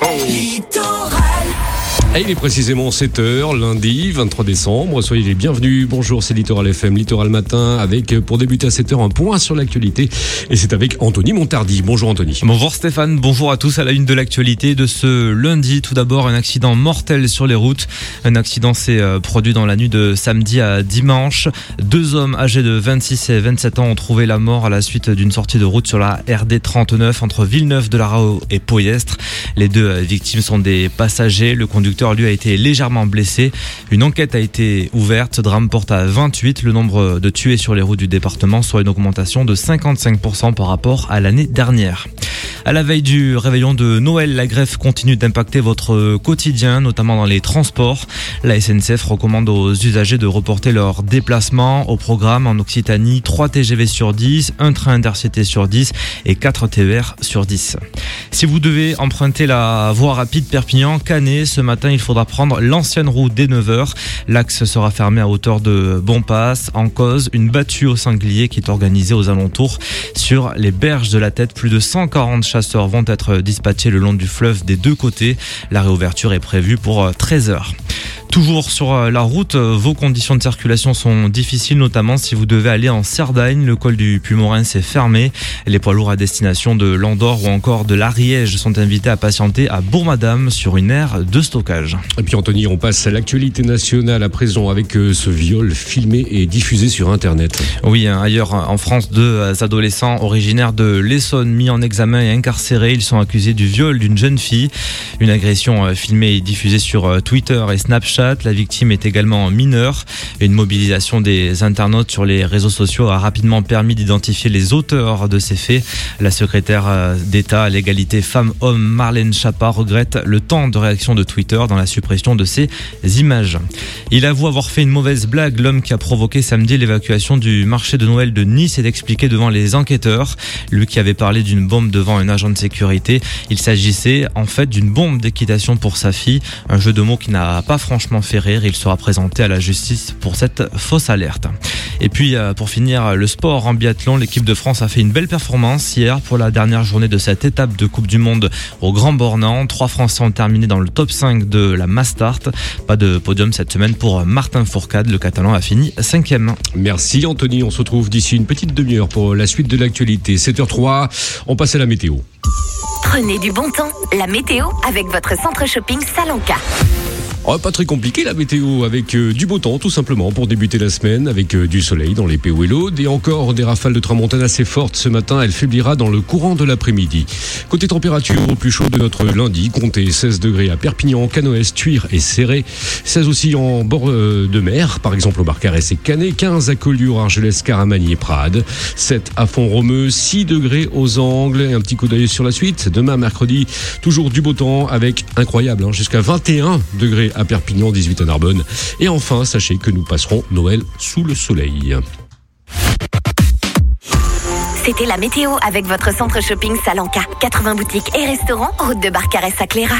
Littoral. Et il est précisément 7h, lundi 23 décembre. Soyez les bienvenus. Bonjour, c'est Littoral FM, Littoral Matin, avec euh, pour débuter à 7h un point sur l'actualité. Et c'est avec Anthony Montardi. Bonjour Anthony. Bonjour Stéphane, bonjour à tous à la une de l'actualité de ce lundi. Tout d'abord, un accident mortel sur les routes. Un accident s'est euh, produit dans la nuit de samedi à dimanche. Deux hommes âgés de 26 et 27 ans ont trouvé la mort à la suite d'une sortie de route sur la RD 39 entre Villeneuve de la Rao et Poyestre. Les deux euh, victimes sont des passagers. Le conducteur, lui, a été légèrement blessé. Une enquête a été ouverte. Drame porte à 28 le nombre de tués sur les routes du département, soit une augmentation de 55% par rapport à l'année dernière. À la veille du réveillon de Noël, la grève continue d'impacter votre quotidien, notamment dans les transports. La SNCF recommande aux usagers de reporter leurs déplacements au programme en Occitanie 3 TGV sur 10, un train intercité sur 10 et 4 TER sur 10. Si vous devez emprunter la voie rapide Perpignan-Canet, ce matin, il faudra prendre l'ancienne route dès 9h. L'axe sera fermé à hauteur de Bonpass. En cause, une battue au sanglier qui est organisée aux alentours sur les berges de la tête. Plus de 140 vont être dispatchés le long du fleuve des deux côtés. La réouverture est prévue pour 13 heures. Toujours sur euh, la route, euh, vos conditions de circulation sont difficiles, notamment si vous devez aller en Cerdagne. Le col du Puy-Morin s'est fermé. Les poids lourds à destination de l'Andorre ou encore de l'Ariège sont invités à patienter à Bourg-Madame sur une aire de stockage. Et puis Anthony, on passe à l'actualité nationale à présent avec euh, ce viol filmé et diffusé sur Internet. Oui, hein, ailleurs en France, deux adolescents originaires de l'Essonne mis en examen et incarcérés. Ils sont accusés du viol d'une jeune fille. Une agression filmée et diffusée sur Twitter et Snapchat la victime est également mineure. Une mobilisation des internautes sur les réseaux sociaux a rapidement permis d'identifier les auteurs de ces faits. La secrétaire euh, d'État à l'égalité femmes-hommes Marlène Schiappa regrette le temps de réaction de Twitter dans la suppression de ces images. Il avoue avoir fait une mauvaise blague. L'homme qui a provoqué samedi l'évacuation du marché de Noël de Nice est expliqué devant les enquêteurs. Lui qui avait parlé d'une bombe devant un agent de sécurité. Il s'agissait en fait d'une bombe d'équitation pour sa fille. Un jeu de mots qui n'a pas franchement fait rire. Il sera présenté à la justice pour cette fausse alerte. Et puis, euh, pour finir, le sport en biathlon. L'équipe de France a fait une belle performance hier pour la dernière journée de cette étape de Coupe du Monde au Grand Bornand. Trois Français ont terminé dans le top 5 de la Mastart. Pas de podium cette semaine pour Martin Fourcade. Le Catalan a fini cinquième. Merci Anthony. On se retrouve d'ici une petite demi-heure pour la suite de l'actualité. 7h03, on passe à la météo. Prenez du bon temps. La météo avec votre centre shopping Salanca. Oh, pas très compliqué la météo avec euh, du beau temps tout simplement pour débuter la semaine avec euh, du soleil dans les PO et encore des rafales de tramontane assez fortes ce matin. Elle faiblira dans le courant de l'après-midi. Côté température, au plus chaud de notre lundi, comptez 16 degrés à Perpignan, Canoës, Tuire et Serré. 16 aussi en bord euh, de mer, par exemple au Barcarès et Canet. 15 à Collioure, Argelès, Caramani et Prades. 7 à Font-Romeu, 6 degrés aux Angles. Et un petit coup d'œil sur la suite. Demain, mercredi, toujours du beau temps avec incroyable, hein, jusqu'à 21 degrés à Perpignan, 18 à Narbonne. Et enfin, sachez que nous passerons Noël sous le soleil. C'était la météo avec votre centre shopping Salanca. 80 boutiques et restaurants, route de Barcarès à Cléra.